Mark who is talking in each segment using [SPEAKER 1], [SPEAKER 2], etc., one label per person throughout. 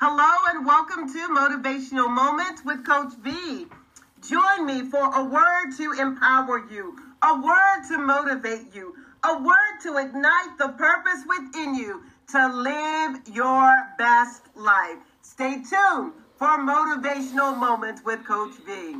[SPEAKER 1] Hello and welcome to Motivational Moments with Coach V. Join me for a word to empower you, a word to motivate you, a word to ignite the purpose within you to live your best life. Stay tuned for Motivational Moments with Coach V.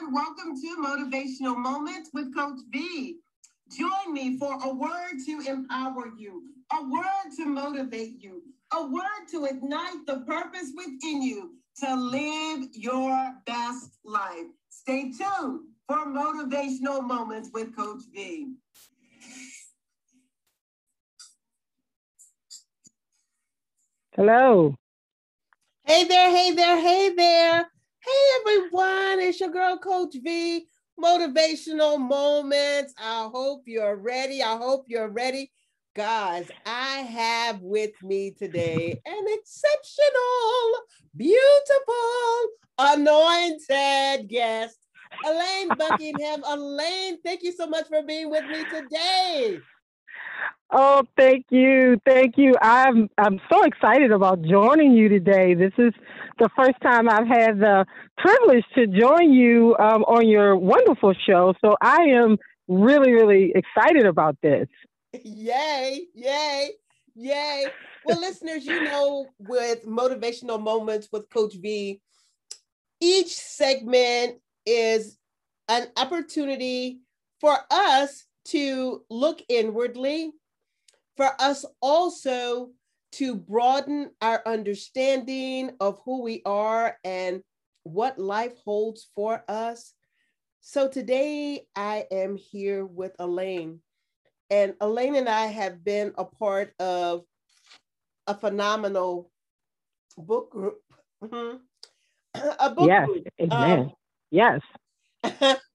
[SPEAKER 1] Hello and welcome to Motivational Moments with Coach V. Join me for a word to empower you, a word to motivate you, a word to ignite the purpose within you to live your best life. Stay tuned for Motivational Moments with Coach V.
[SPEAKER 2] Hello.
[SPEAKER 3] Hey there, hey there, hey there. Hey everyone, it's your girl Coach V. Motivational moments. I hope you're ready. I hope you're ready. Guys, I have with me today an exceptional, beautiful, anointed guest, Elaine Buckingham. Elaine, thank you so much for being with me today.
[SPEAKER 2] Oh, thank you. Thank you. I'm I'm so excited about joining you today. This is the first time I've had the privilege to join you um, on your wonderful show. So I am really, really excited about this.
[SPEAKER 3] Yay, yay, yay. Well, listeners, you know, with motivational moments with Coach V, each segment is an opportunity for us to look inwardly for us also to broaden our understanding of who we are and what life holds for us. So today I am here with Elaine. And Elaine and I have been a part of a phenomenal book group. Mm-hmm.
[SPEAKER 2] A book yes, group. Amen. Um, yes.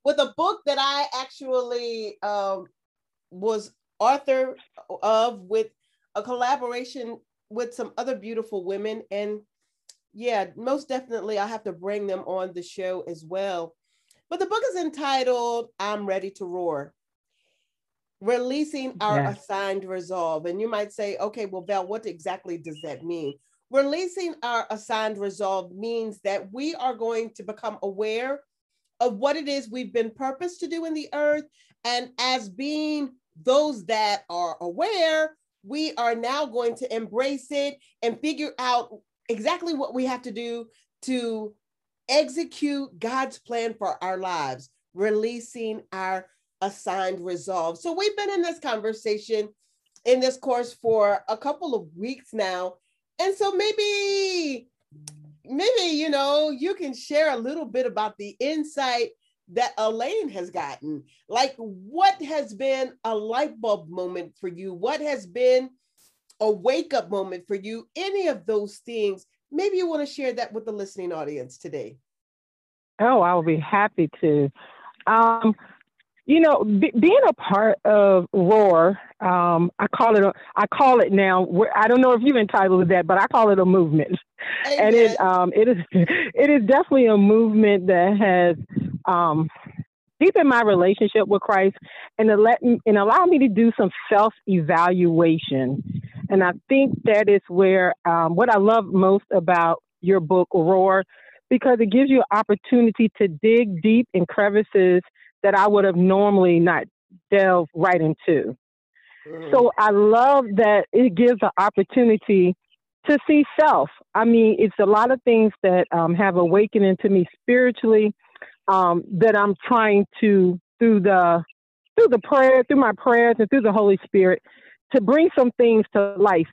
[SPEAKER 3] with a book that I actually um, was author of with a collaboration with some other beautiful women. And yeah, most definitely, I have to bring them on the show as well. But the book is entitled I'm Ready to Roar Releasing Our yes. Assigned Resolve. And you might say, okay, well, Val, what exactly does that mean? Releasing our assigned resolve means that we are going to become aware of what it is we've been purposed to do in the earth. And as being those that are aware, we are now going to embrace it and figure out exactly what we have to do to execute God's plan for our lives, releasing our assigned resolve. So we've been in this conversation in this course for a couple of weeks now. And so maybe maybe you know you can share a little bit about the insight that Elaine has gotten? Like, what has been a light bulb moment for you? What has been a wake up moment for you? Any of those things? Maybe you want to share that with the listening audience today.
[SPEAKER 2] Oh, I'll be happy to. Um, you know, b- being a part of Roar, um, I call it. A, I call it now. I don't know if you're entitled to that, but I call it a movement. Amen. And it um, it is it is definitely a movement that has um, deepened my relationship with Christ and to let me, and allow me to do some self evaluation. And I think that is where um, what I love most about your book, Roar, because it gives you an opportunity to dig deep in crevices that I would have normally not delved right into. Mm-hmm. So I love that it gives an opportunity to see self. I mean, it's a lot of things that um, have awakened into me spiritually um, that I'm trying to through the through the prayer, through my prayers, and through the Holy Spirit to bring some things to life,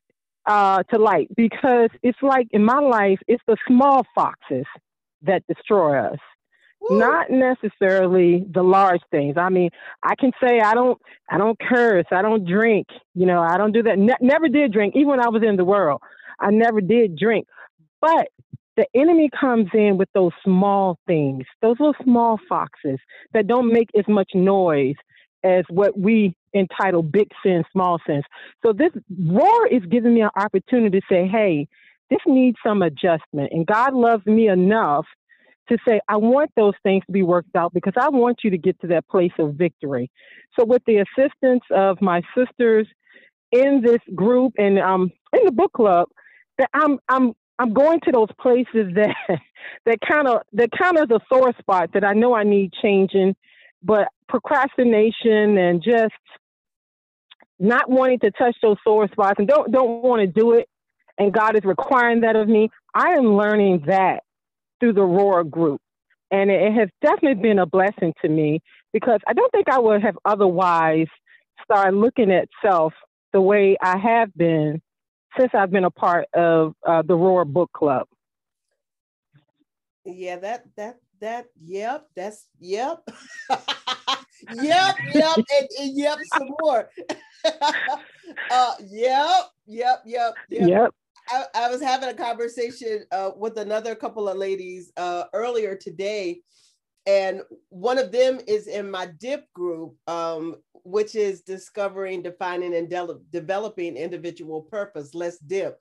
[SPEAKER 2] uh, to light. Because it's like in my life, it's the small foxes that destroy us not necessarily the large things. I mean, I can say I don't, I don't curse, I don't drink. You know, I don't do that. Ne- never did drink, even when I was in the world. I never did drink. But the enemy comes in with those small things, those little small foxes that don't make as much noise as what we entitle Big Sin, Small Sins. So this roar is giving me an opportunity to say, hey, this needs some adjustment. And God loves me enough to say, I want those things to be worked out because I want you to get to that place of victory. So, with the assistance of my sisters in this group and um, in the book club, that I'm I'm I'm going to those places that that kind of that kind of the sore spot that I know I need changing, but procrastination and just not wanting to touch those sore spots and don't don't want to do it and God is requiring that of me. I am learning that through the Roar group. And it has definitely been a blessing to me because I don't think I would have otherwise started looking at self the way I have been since I've been a part of uh, the Roar Book Club.
[SPEAKER 3] Yeah, that that that yep, that's yep. yep, yep, and, and, yep, some more. uh, yep, yep, yep, yep. Yep. I, I was having a conversation uh, with another couple of ladies uh, earlier today, and one of them is in my DIP group, um, which is discovering, defining, and de- developing individual purpose. Let's dip.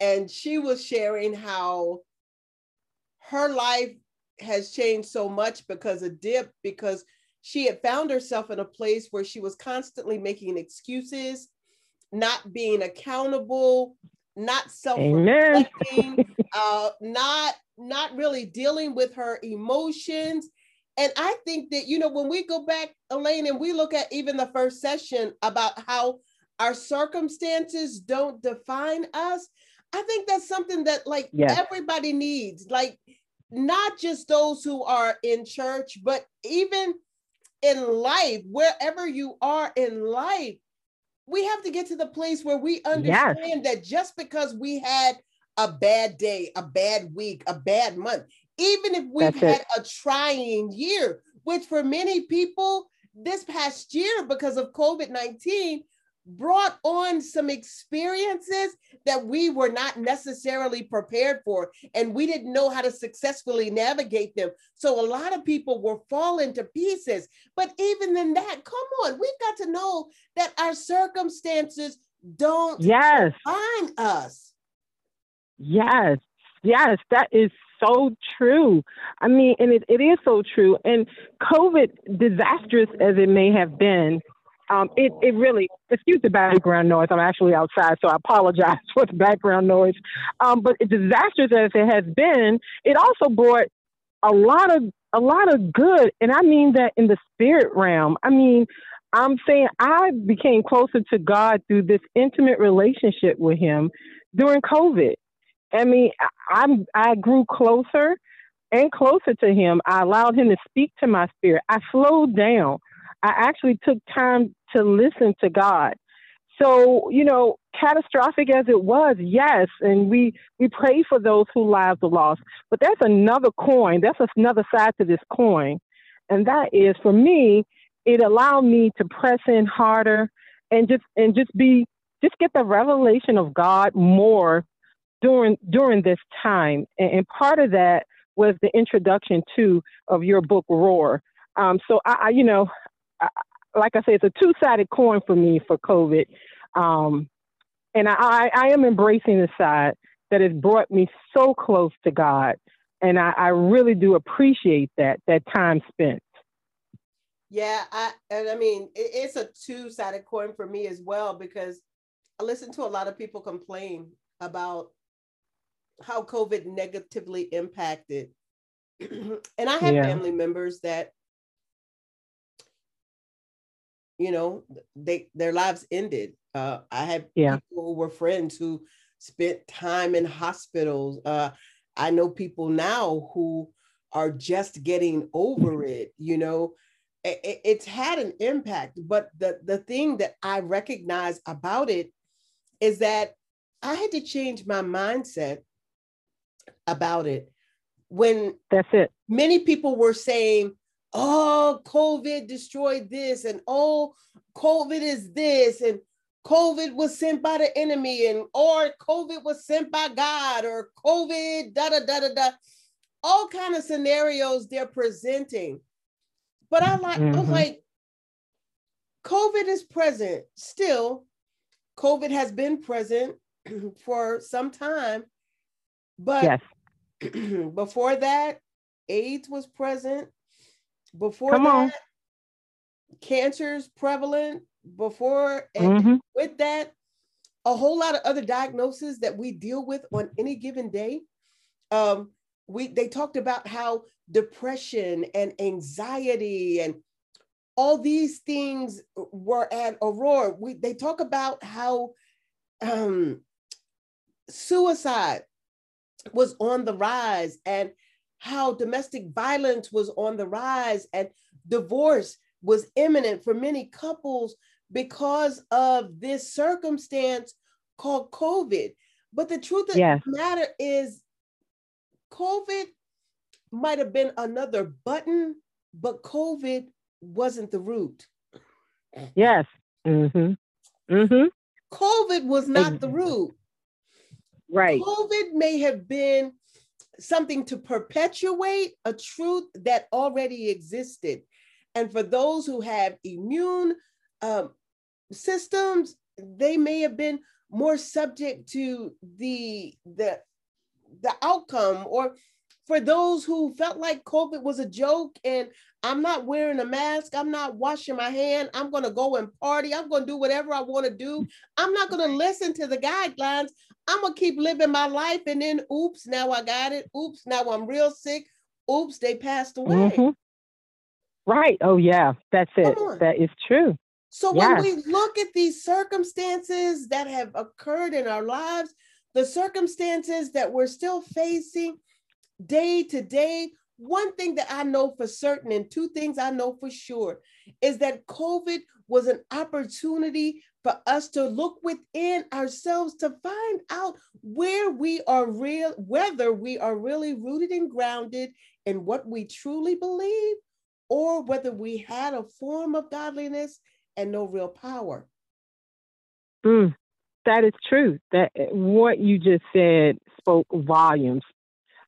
[SPEAKER 3] And she was sharing how her life has changed so much because of dip, because she had found herself in a place where she was constantly making excuses, not being accountable, not self-reflecting, uh, not not really dealing with her emotions. And I think that you know when we go back, Elaine, and we look at even the first session about how our circumstances don't define us. I think that's something that like yes. everybody needs, like not just those who are in church, but even in life, wherever you are in life, we have to get to the place where we understand yes. that just because we had a bad day, a bad week, a bad month, even if we've That's had it. a trying year, which for many people this past year because of COVID 19 brought on some experiences that we were not necessarily prepared for and we didn't know how to successfully navigate them. So a lot of people were falling to pieces. But even in that come on we've got to know that our circumstances don't
[SPEAKER 2] yes.
[SPEAKER 3] define us.
[SPEAKER 2] Yes. Yes that is so true. I mean, and it, it is so true. And COVID, disastrous as it may have been, um, it, it really, excuse the background noise. I'm actually outside, so I apologize for the background noise. Um, but disastrous as it has been, it also brought a lot of a lot of good, and I mean that in the spirit realm. I mean, I'm saying I became closer to God through this intimate relationship with Him during COVID. I mean, I'm I grew closer and closer to Him. I allowed Him to speak to my spirit. I slowed down. I actually took time to listen to God. So, you know, catastrophic as it was, yes, and we we pray for those whose lives are lost. But that's another coin. That's another side to this coin, and that is for me. It allowed me to press in harder and just and just be just get the revelation of God more during during this time. And, part of that was the introduction to of your book Roar. Um, so I, I, you know, like I said, it's a two sided coin for me for COVID. Um, and I, I am embracing the side that has brought me so close to God. And I, I really do appreciate that, that time spent.
[SPEAKER 3] Yeah, I and I mean it, it's a two-sided coin for me as well because I listen to a lot of people complain about how COVID negatively impacted. and I have yeah. family members that you know they their lives ended uh, i have yeah. people who were friends who spent time in hospitals uh, i know people now who are just getting over it you know it, it's had an impact but the the thing that i recognize about it is that i had to change my mindset about it when
[SPEAKER 2] that's it
[SPEAKER 3] many people were saying oh, COVID destroyed this, and oh, COVID is this, and COVID was sent by the enemy, and or COVID was sent by God, or COVID, da da da da da, all kind of scenarios they're presenting. But I like, mm-hmm. I'm like, COVID is present still. COVID has been present for some time, but
[SPEAKER 2] Yes.
[SPEAKER 3] before that, AIDS was present. Before
[SPEAKER 2] Come
[SPEAKER 3] that,
[SPEAKER 2] on.
[SPEAKER 3] cancer's prevalent. Before and
[SPEAKER 2] Mhm.
[SPEAKER 3] with that, a whole lot of other diagnoses that we deal with on any given day. Um, we they talked about how depression and anxiety and all these things were at Aurora. We they talk about how um, suicide was on the rise and how domestic violence was on the rise and divorce was imminent for many couples because of this circumstance called COVID. But the truth of the matter is, COVID might have been another button, but COVID wasn't the root.
[SPEAKER 2] Yes. Mm-hmm. Mm-hmm.
[SPEAKER 3] COVID was not the root.
[SPEAKER 2] Right.
[SPEAKER 3] COVID may have been something to perpetuate a truth that already existed. And for those who have immune um, systems, they may have been more subject to the, the, the outcome or for those who felt like COVID was a joke and I'm not wearing a mask, I'm not washing my hand, I'm going to go and party, I'm going to do whatever I want to do. I'm not going to listen to the guidelines. I'm going to keep living my life. And then, oops, now I got it. Oops, now I'm real sick. Oops, they passed away.
[SPEAKER 2] Mhm. Right. Oh yeah. That's it. That is true.
[SPEAKER 3] So when we look at these circumstances that have occurred in our lives, the circumstances that we're still facing day to day, one thing that I know for certain and two things I know for sure is that COVID was an opportunity for us to look within ourselves to find out where we are real, whether we are really rooted and grounded in what we truly believe or whether we had a form of godliness and no real power.
[SPEAKER 2] Mm, that is true. That what you just said spoke volumes.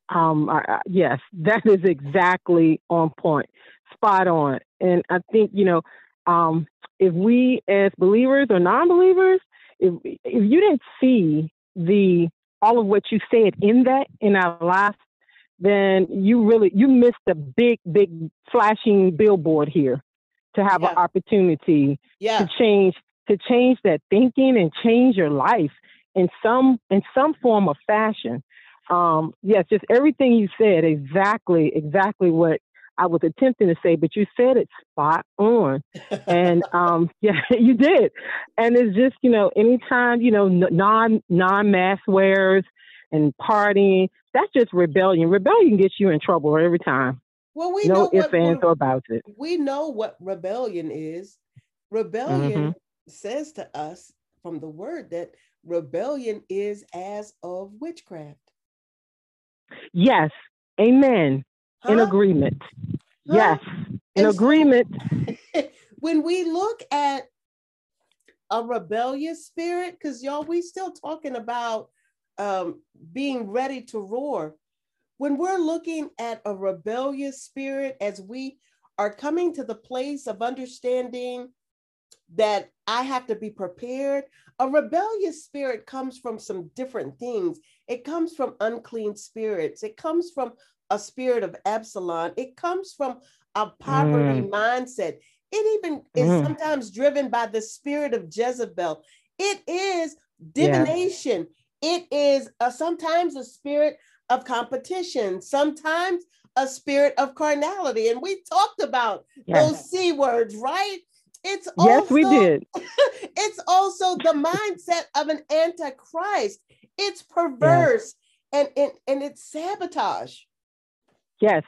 [SPEAKER 2] Um, I, I- yes, that is exactly on point, spot on. And I think you know, um, if we as believers or non-believers, if if you didn't see the all of what you said in that in our lives, then you really you missed a big, big flashing billboard here to have
[SPEAKER 3] Yeah.
[SPEAKER 2] an opportunity
[SPEAKER 3] Yeah.
[SPEAKER 2] to change to change that thinking and change your life in some in some form of fashion. Um, yes, just everything you said exactly exactly what I was attempting to say, but you said it spot on. And um, yeah, you did. And it's just you know anytime you know non non mass wearers and partying, that's just rebellion. Rebellion gets you in trouble every time.
[SPEAKER 3] well, we
[SPEAKER 2] no
[SPEAKER 3] know
[SPEAKER 2] ifs,
[SPEAKER 3] what
[SPEAKER 2] ands, or about it.
[SPEAKER 3] we know what rebellion is. Rebellion
[SPEAKER 2] Mm-hmm.
[SPEAKER 3] says to us from the word that rebellion is as of witchcraft.
[SPEAKER 2] Yes, amen. In agreement.
[SPEAKER 3] Huh?
[SPEAKER 2] Yes, in
[SPEAKER 3] And so-
[SPEAKER 2] agreement.
[SPEAKER 3] when we look at a rebellious spirit, because y'all, we still talking about um, being ready to roar. When we're looking at a rebellious spirit, as we are coming to the place of understanding that I have to be prepared, a rebellious spirit comes from some different things. It comes from unclean spirits. It comes from a spirit of Absalom. It comes from a poverty mindset. It even is
[SPEAKER 2] Mm.
[SPEAKER 3] sometimes driven by the spirit of Jezebel. It is
[SPEAKER 2] Yeah.
[SPEAKER 3] divination. It is uh, sometimes a spirit of competition, sometimes a spirit of carnality. And we talked about
[SPEAKER 2] Yes,
[SPEAKER 3] those C words, right? It's
[SPEAKER 2] yes we did.
[SPEAKER 3] it's also the mindset of an antichrist. It's perverse and, and, and it's sabotage.
[SPEAKER 2] Yes,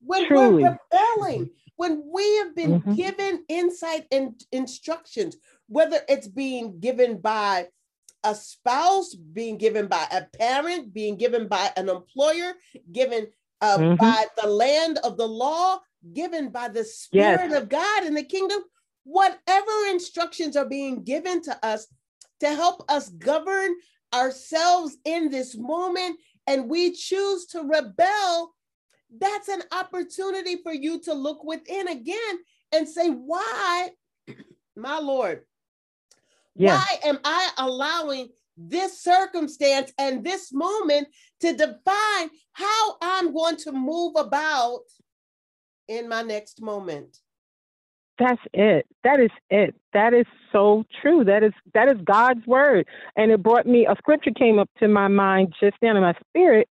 [SPEAKER 3] When
[SPEAKER 2] Truly.
[SPEAKER 3] we're rebelling, when we have been
[SPEAKER 2] Mhm.
[SPEAKER 3] given insight and instructions, whether it's being given by a spouse, being given by a parent, being given by an employer, given uh,
[SPEAKER 2] Mhm.
[SPEAKER 3] by the land of the law, given by the Spirit of God in the kingdom, whatever instructions are being given to us to help us govern ourselves in this moment, and we choose to rebel, that's an opportunity for you to look within again and say, why my Lord, yes. why am I allowing this circumstance and this moment to define how I'm going to move about in my next moment?
[SPEAKER 2] That's it. That is it. That is so true. That is that is God's word. And it brought me a scripture came up to my mind just then in my spirit.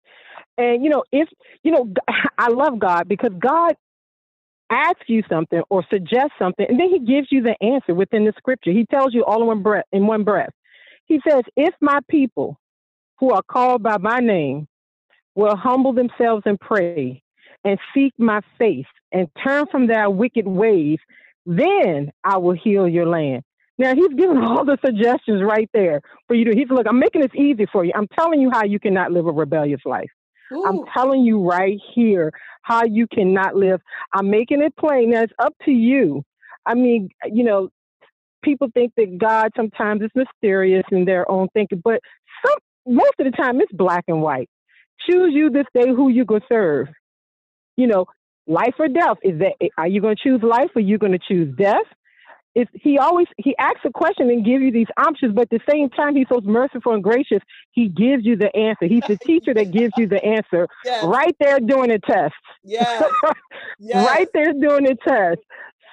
[SPEAKER 2] And you know, if you know, I love God because God asks you something or suggests something, and then He gives you the answer within the scripture. He tells you all in one breath. In one breath, He says, "If my people, who are called by my name, will humble themselves and pray, and seek my face, and turn from their wicked ways." then I will heal your land. Now he's giving all the suggestions right there for you to. He's look. I'm making this easy for you. I'm telling you how you cannot live a rebellious life. Ooh. I'm telling you right here how you cannot live. I'm making it plain. Now it's up to you. I mean, you know, people think that God sometimes is mysterious in their own thinking, but some most of the time it's black and white. Choose you this day who you gonna serve. You know, life or death is that are you going to choose life or are you going to choose death it's, he always he asks a question and gives you these options but at the same time he's so merciful and gracious he gives you the answer. He's the teacher that gives you the answer. Yes. right there doing a test.
[SPEAKER 3] Yeah
[SPEAKER 2] yes. right there doing a test.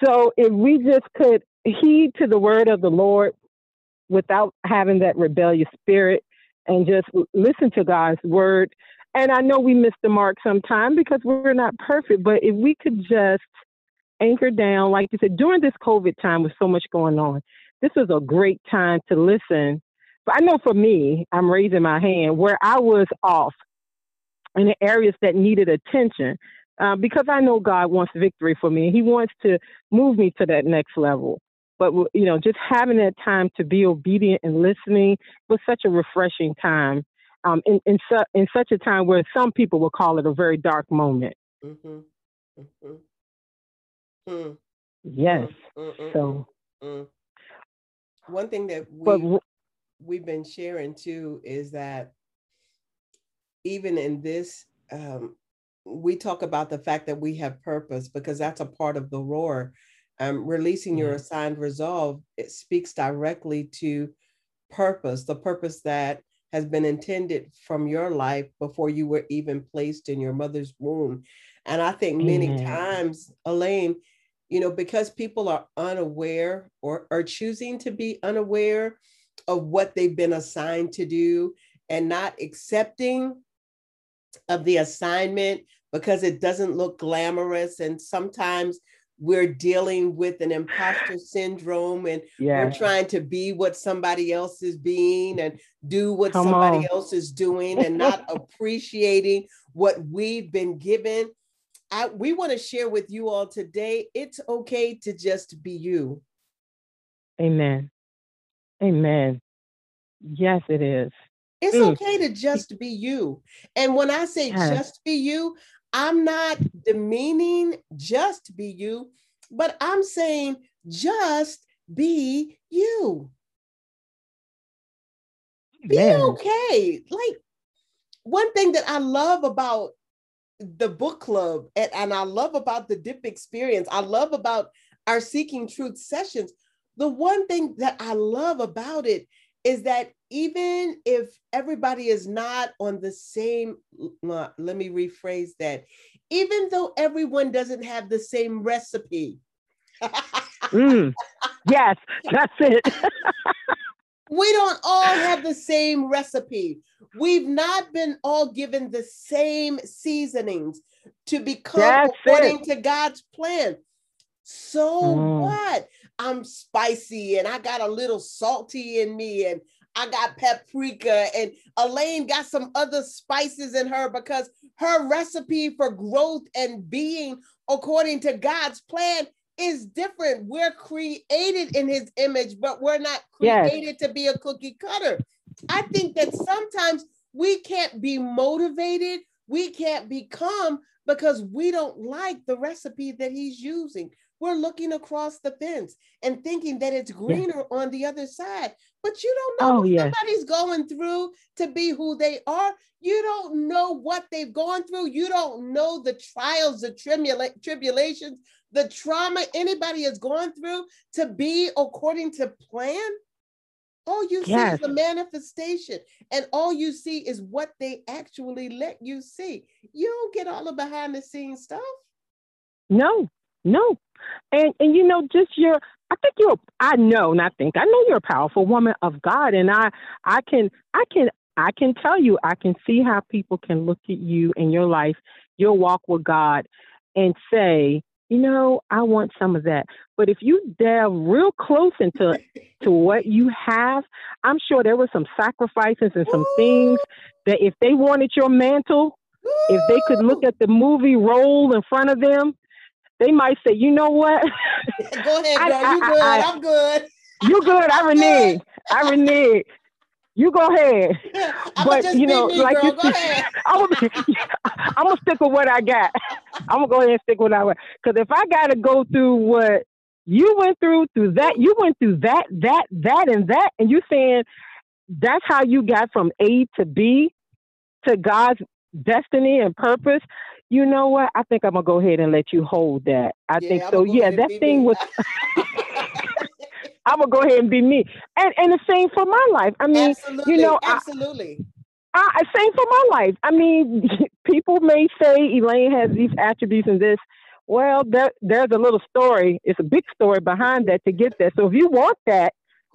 [SPEAKER 2] So if we just could heed to the word of the lord without having that rebellious spirit and just listen to god's word. And I know we miss the mark sometime because we're not perfect, but if we could just anchor down, like you said, during this COVID time with so much going on, this is a great time to listen. But I know for me, I'm raising my hand where I was off in the areas that needed attention uh, because I know God wants victory for me. He wants to move me to that next level. But, you know, just having that time to be obedient and listening was such a refreshing time um, in in, su- in such a time where some people will call it a very dark moment. Mm-hmm. Mm-hmm. Mm. Yes. Mm-hmm. So. Mm.
[SPEAKER 3] One thing that we but, we've been sharing too is that even in this, um, we talk about the fact that we have purpose because that's a part of the roar. Um, releasing your assigned resolve it speaks directly to purpose, the purpose that has been intended from your life before you were even placed in your mother's womb. And I think many mm-hmm. times, Elaine, you know, because people are unaware or are choosing to be unaware of what they've been assigned to do and not accepting of the assignment because it doesn't look glamorous. And sometimes we're dealing with an imposter syndrome and yeah. we're trying to be what somebody else is being and do what Come somebody on. else is doing and not appreciating what we've been given. I, we want to share with you all today it's okay to just be you.
[SPEAKER 2] Amen. Amen. Yes, it is.
[SPEAKER 3] It's mm. okay to just be you. And when I say yes. just be you, I'm not demeaning just be you, but I'm saying just be you. Be okay. Like one thing that I love about the book club and, and I love about the dip experience, I love about our seeking truth sessions. The one thing that I love about it is that even if everybody is not on the same, let me rephrase that, even though everyone doesn't have the same recipe.
[SPEAKER 2] mm, yes, that's it.
[SPEAKER 3] we don't all have the same recipe. We've not been all given the same seasonings to become that's according it. to God's plan. So mm. what? I'm spicy and I got a little salty in me and I got paprika and Elaine got some other spices in her because her recipe for growth and being according to God's plan is different. We're created in his image, but we're not created yes. to be a cookie cutter. I think that sometimes we can't be motivated We can't become because we don't like the recipe that he's using. We're looking across the fence and thinking that it's greener yes. on the other side. But you don't know oh, yes. somebody's going through to be who they are. You don't know what they've gone through. You don't know the trials, the tribula- tribulations, the trauma anybody has gone through to be according to plan. All you yes. see is the manifestation, and all you see is what they actually let you see. You don't get all the behind the scenes stuff.
[SPEAKER 2] No, no. And and you know, just your I think you're I know, not think, I know you're a powerful woman of God. And I I can I can I can tell you, I can see how people can look at you and your life, your walk with God, and say, you know, I want some of that. But if you delve real close into to what you have, I'm sure there were some sacrifices and some Ooh. things that if they wanted your mantle, Ooh. if they could look at the movie roll in front of them, they might say, you know what?
[SPEAKER 3] Go ahead, girl. I, you good. I, am good.
[SPEAKER 2] You good. I renege. I renege. You go ahead. but you know, me, like girl. you said, I'm gonna, I'm gonna stick with what I got. I'm gonna go ahead and stick with what I got. Because if I gotta go through what you went through, through that, you went through that, that, that, and that, and you saying that's how you got from A to B to God's destiny and purpose you know what? I think I'm gonna go ahead and let you hold that. I yeah, think so. Yeah, that thing me. was. I'm gonna go ahead and be me, and and the same for my life. I mean, absolutely, you know,
[SPEAKER 3] absolutely.
[SPEAKER 2] I, I same for my life. I mean, people may say Elaine has these attributes and this. Well, there, there's a little story. It's a big story behind that to get there. So if you want that,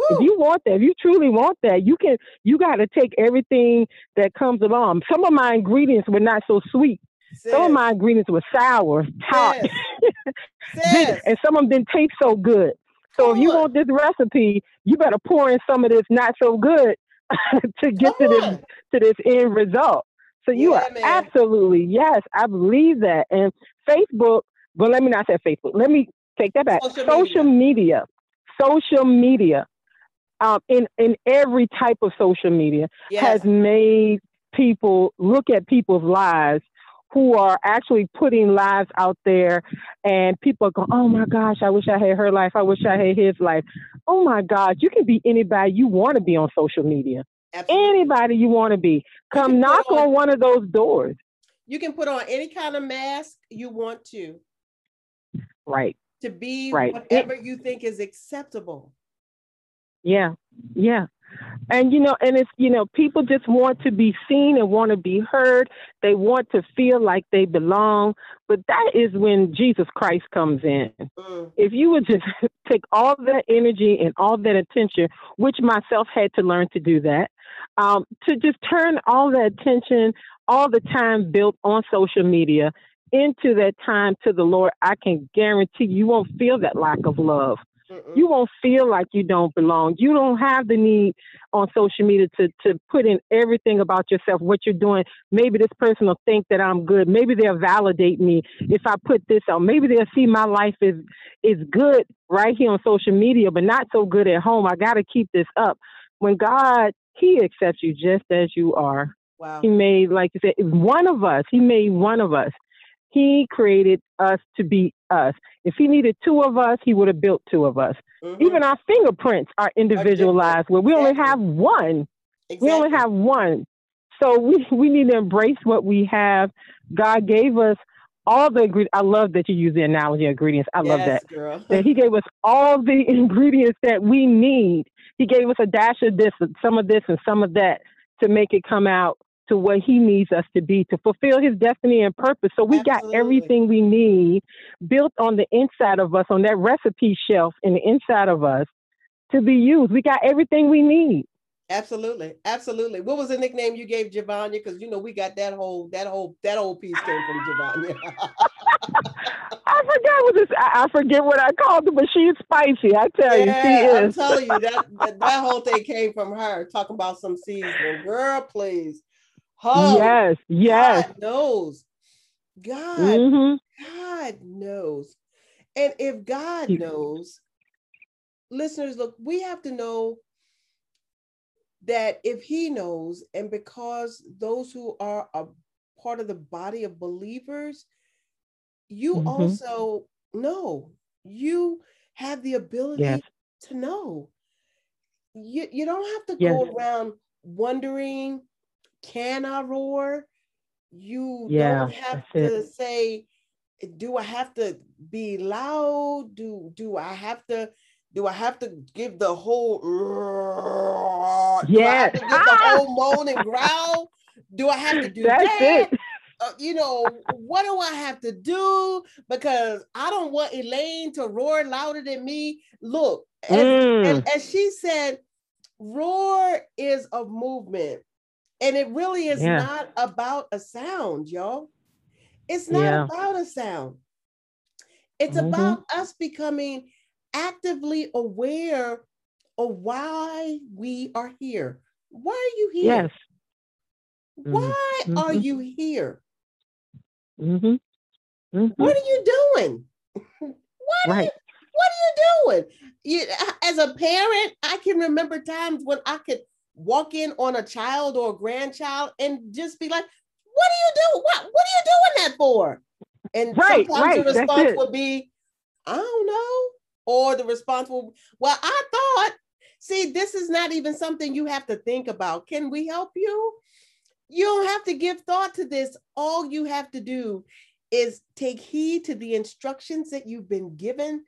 [SPEAKER 2] if you want that, if you truly want that, you can. You got to take everything that comes along. Some of my ingredients were not so sweet, Sis. Some of my ingredients were sour, hot, and some of them didn't taste so good. So if you want this recipe, you better pour in some of this not so good to get Come to this on. to this end result. So you yeah, are man. absolutely yes, I believe that. And Facebook, but let me not say Facebook. Let me take that back. Social, social media. media. social media, um, in in every type of social media yes. has made people look at people's lives who are actually putting lives out there and people go, oh my gosh, I wish I had her life. I wish I had his life. Oh my God, you can be anybody you want to be on social media. Absolutely. Anybody you want to be. Come knock on, on one of those doors.
[SPEAKER 3] You can put on any kind of mask you want to.
[SPEAKER 2] Right.
[SPEAKER 3] To be right. whatever it, you think is acceptable.
[SPEAKER 2] Yeah. Yeah. And you know, and it's you know, people just want to be seen and want to be heard. They want to feel like they belong. But that is when Jesus Christ comes in. Mm. If you would just take all that energy and all that attention, which myself had to learn to do that, um, to just turn all that attention, all the time built on social media into that time to the Lord, I can guarantee you won't feel that lack of love. Mm-mm. You won't feel like you don't belong. You don't have the need on social media to, to put in everything about yourself, what you're doing. Maybe this person will think that I'm good. Maybe they'll validate me if I put this out. Maybe they'll see my life is is good right here on social media, but not so good at home. I got to keep this up. When God, He accepts you just as you are. Wow. He made, like you said, one of us. He made one of us. He created us to be us. If he needed two of us, he would have built two of us. Mm-hmm. Even our fingerprints are individualized, where we only have one. Exactly. We only have one. So we, we need to embrace what we have. God gave us all the ingredients. I love that you use the analogy of ingredients. I yes, love that. Girl. That He gave us all the ingredients that we need. He gave us a dash of this, some of this, and some of that to make it come out to what he needs us to be to fulfill his destiny and purpose. So we Absolutely. got everything we need built on the inside of us, on that recipe shelf in the inside of us to be used. We got everything we need.
[SPEAKER 3] Absolutely, absolutely. What was the nickname you gave Javanya? Because you know we got that whole that whole that whole piece came from Javanya.
[SPEAKER 2] I forget what this. I, I, forget what I called her, but she's spicy. I tell yeah, you, she is.
[SPEAKER 3] I'm telling you that, that, that whole thing came from her talking about some seasoning. Girl, please.
[SPEAKER 2] Oh, yes, yes.
[SPEAKER 3] God knows. God, mm-hmm. God knows. And if God knows, listeners, look, we have to know that if He knows, and because those who are a part of the body of believers, you mm-hmm. also know. You have the ability yes. to know. You, you don't have to yes. go around wondering, can I roar? You yeah, don't have to it. say, do I have to be loud? Do do I have to do I have to give the whole
[SPEAKER 2] yeah
[SPEAKER 3] give the whole moan and growl? Do I have to do That's that? It. Uh, you know, what do I have to do? Because I don't want Elaine to roar louder than me. Look, as, mm. as, as she said, roar is a movement. And it really is yeah. not about a sound, y'all. It's not yeah. about a sound. It's mm-hmm. about us becoming actively aware of why we are here. Why are you here?
[SPEAKER 2] Yes.
[SPEAKER 3] Why mm-hmm. are you here?
[SPEAKER 2] Mm-hmm.
[SPEAKER 3] Mm-hmm. What are you doing? what right. are you what are you doing? You, as a parent, I can remember times when I could walk in on a child or a grandchild and just be like, "What are you doing? What What are you doing that for?" And right, sometimes right, the response would be, "I don't know," or the response will, "Well, I thought." See, this is not even something you have to think about. Can we help you? You don't have to give thought to this. All you have to do is take heed to the instructions that you've been given,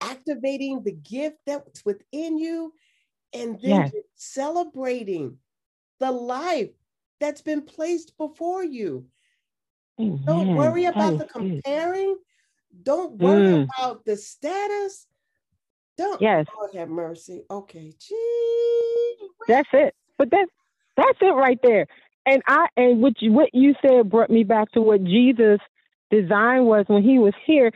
[SPEAKER 3] activating the gift that's within you, and then yes. celebrating the life that's been placed before you. Amen. Don't worry about the comparing. Don't worry mm. about the status. Don't yes. Have mercy. Okay. Gee.
[SPEAKER 2] That's it. But that's that's it right there and I and what you, what you said brought me back to what Jesus' design was when he was here.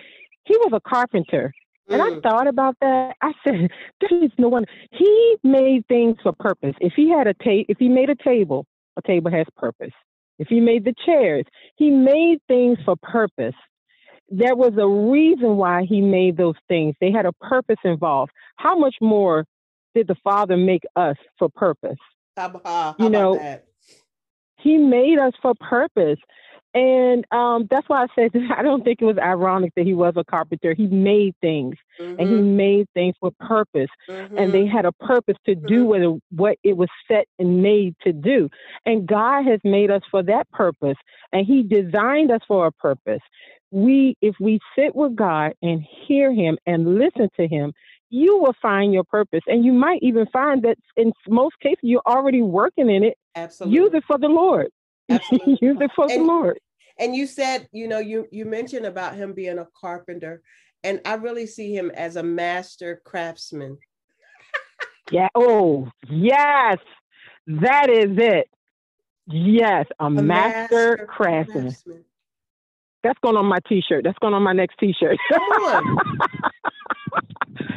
[SPEAKER 2] He was a carpenter. And I mm. thought about that. I said, "There is no one." He made things for purpose. If he had a ta- if he made a table, a table has purpose. If he made the chairs, he made things for purpose. There was a reason why he made those things. They had a purpose involved. How much more did the Father make us for purpose?
[SPEAKER 3] How, how you know, that?
[SPEAKER 2] He made us for purpose. And um, that's why I said I don't think it was ironic that he was a carpenter. He made things mm-hmm. and he mm-hmm. made things with purpose. Mm-hmm. And they mm-hmm. had a purpose to mm-hmm. do what it, what it was set and made to do. And God has made us for that purpose. And he designed us for a purpose. We, if we sit with God and hear him and listen to him, you will find your purpose. And you might even find that in most cases, you're already working in it.
[SPEAKER 3] Absolutely.
[SPEAKER 2] Use it for the Lord.
[SPEAKER 3] Absolutely.
[SPEAKER 2] Use it for
[SPEAKER 3] and,
[SPEAKER 2] the Lord.
[SPEAKER 3] And you said, you know, you you mentioned about him being a carpenter, and I really see him as a master craftsman.
[SPEAKER 2] yeah. Oh, yes. That is it. Yes, a, a master, master craftsman. craftsman. That's going on my t-shirt. That's going on my next t-shirt.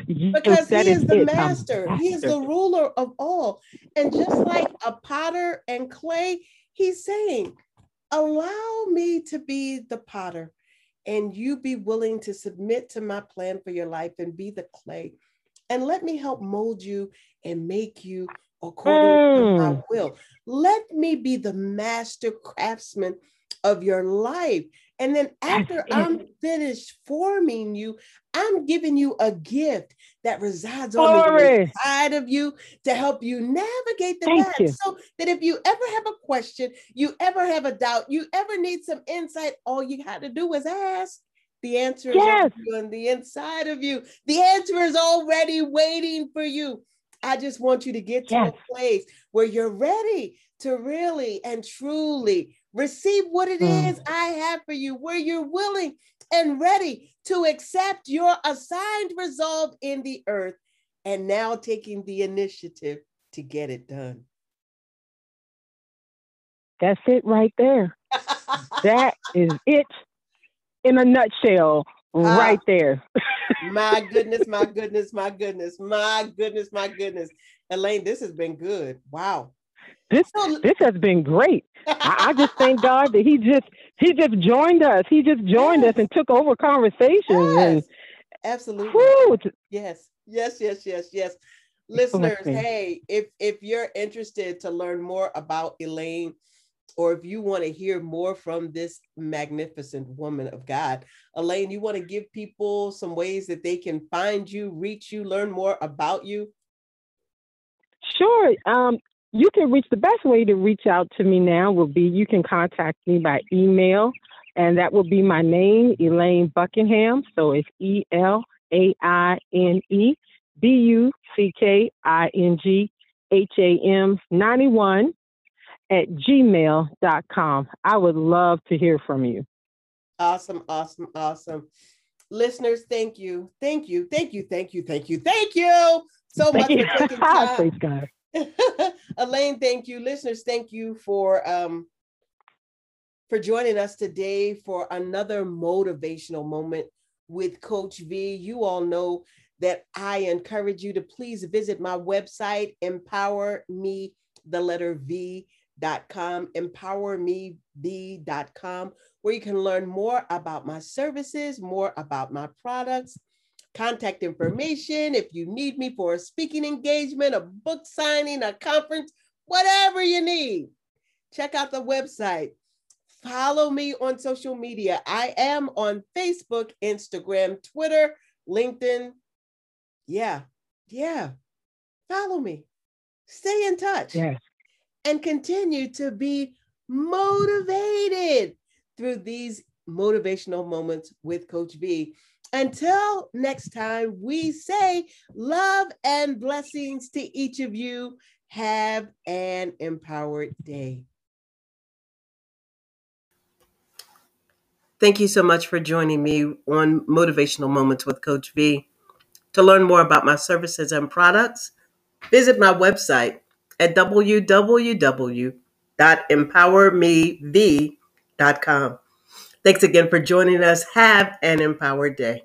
[SPEAKER 3] Because he is the master. master. He is the ruler of all. And just like a potter and clay, he's saying, allow me to be the potter and you be willing to submit to my plan for your life and be the clay. And let me help mold you and make you according mm. to my mm. will. Let me be the master craftsman of your life. And then after I'm finished forming you, I'm giving you a gift that resides on the inside of you to help you navigate the Thank path. You. So that if you ever have a question, you ever have a doubt, you ever need some insight, all you had to do is ask. The answer is yes. on the inside of you. The answer is already waiting for you. I just want you to get to yes. a place where you're ready to really and truly receive what it mm. is I have for you, where you're willing and ready to accept your assigned resolve in the earth and now taking the initiative to get it done.
[SPEAKER 2] That's it right there. that is it in a nutshell, ah. right there.
[SPEAKER 3] my goodness, my goodness, my goodness, my goodness, my goodness. Elaine, this has been good. Wow.
[SPEAKER 2] This this has been great. I, I, just thank God that he just he just joined us. He just joined yes. us and took over conversations. Yes. And,
[SPEAKER 3] Absolutely. Whew, yes, yes, yes, yes, yes. Listeners, hey, if if you're interested to learn more about Elaine, or if you want to hear more from this magnificent woman of God, Elaine, you want to give people some ways that they can find you, reach you, learn more about you?
[SPEAKER 2] Sure. Um, you can reach the best way to reach out to me now will be you can contact me by email, and that will be my name, Elaine Buckingham. So it's E L A I N E B U C K I N G H A M 91 at gmail.com. I would love to hear from you.
[SPEAKER 3] Awesome, awesome, awesome. Listeners, thank you. Thank you. Thank you. Thank you. Thank you. Thank you so much for taking time. Praise God. Elaine, thank you. Listeners, thank you for um for joining us today for another motivational moment with Coach V. You all know that I encourage you to please visit my website, empower me, the letter V.com, empowermev.com, where you can learn more about my services, more about my products, contact mm-hmm. information if you need me for a speaking engagement, a book signing, a conference, whatever you need. Check out the website. Follow me on social media. I am on Facebook, Instagram, Twitter, LinkedIn. Yeah, yeah. Follow me. Stay in touch.
[SPEAKER 2] Yes.
[SPEAKER 3] And continue to be motivated through these motivational moments with Coach V. Until next time, we say love and blessings to each of you. Have an empowered day. Thank you so much for joining me on Motivational Moments with Coach V. To learn more about my services and products, visit my website at www.empowermev.com. Thanks again for joining us. Have an empowered day.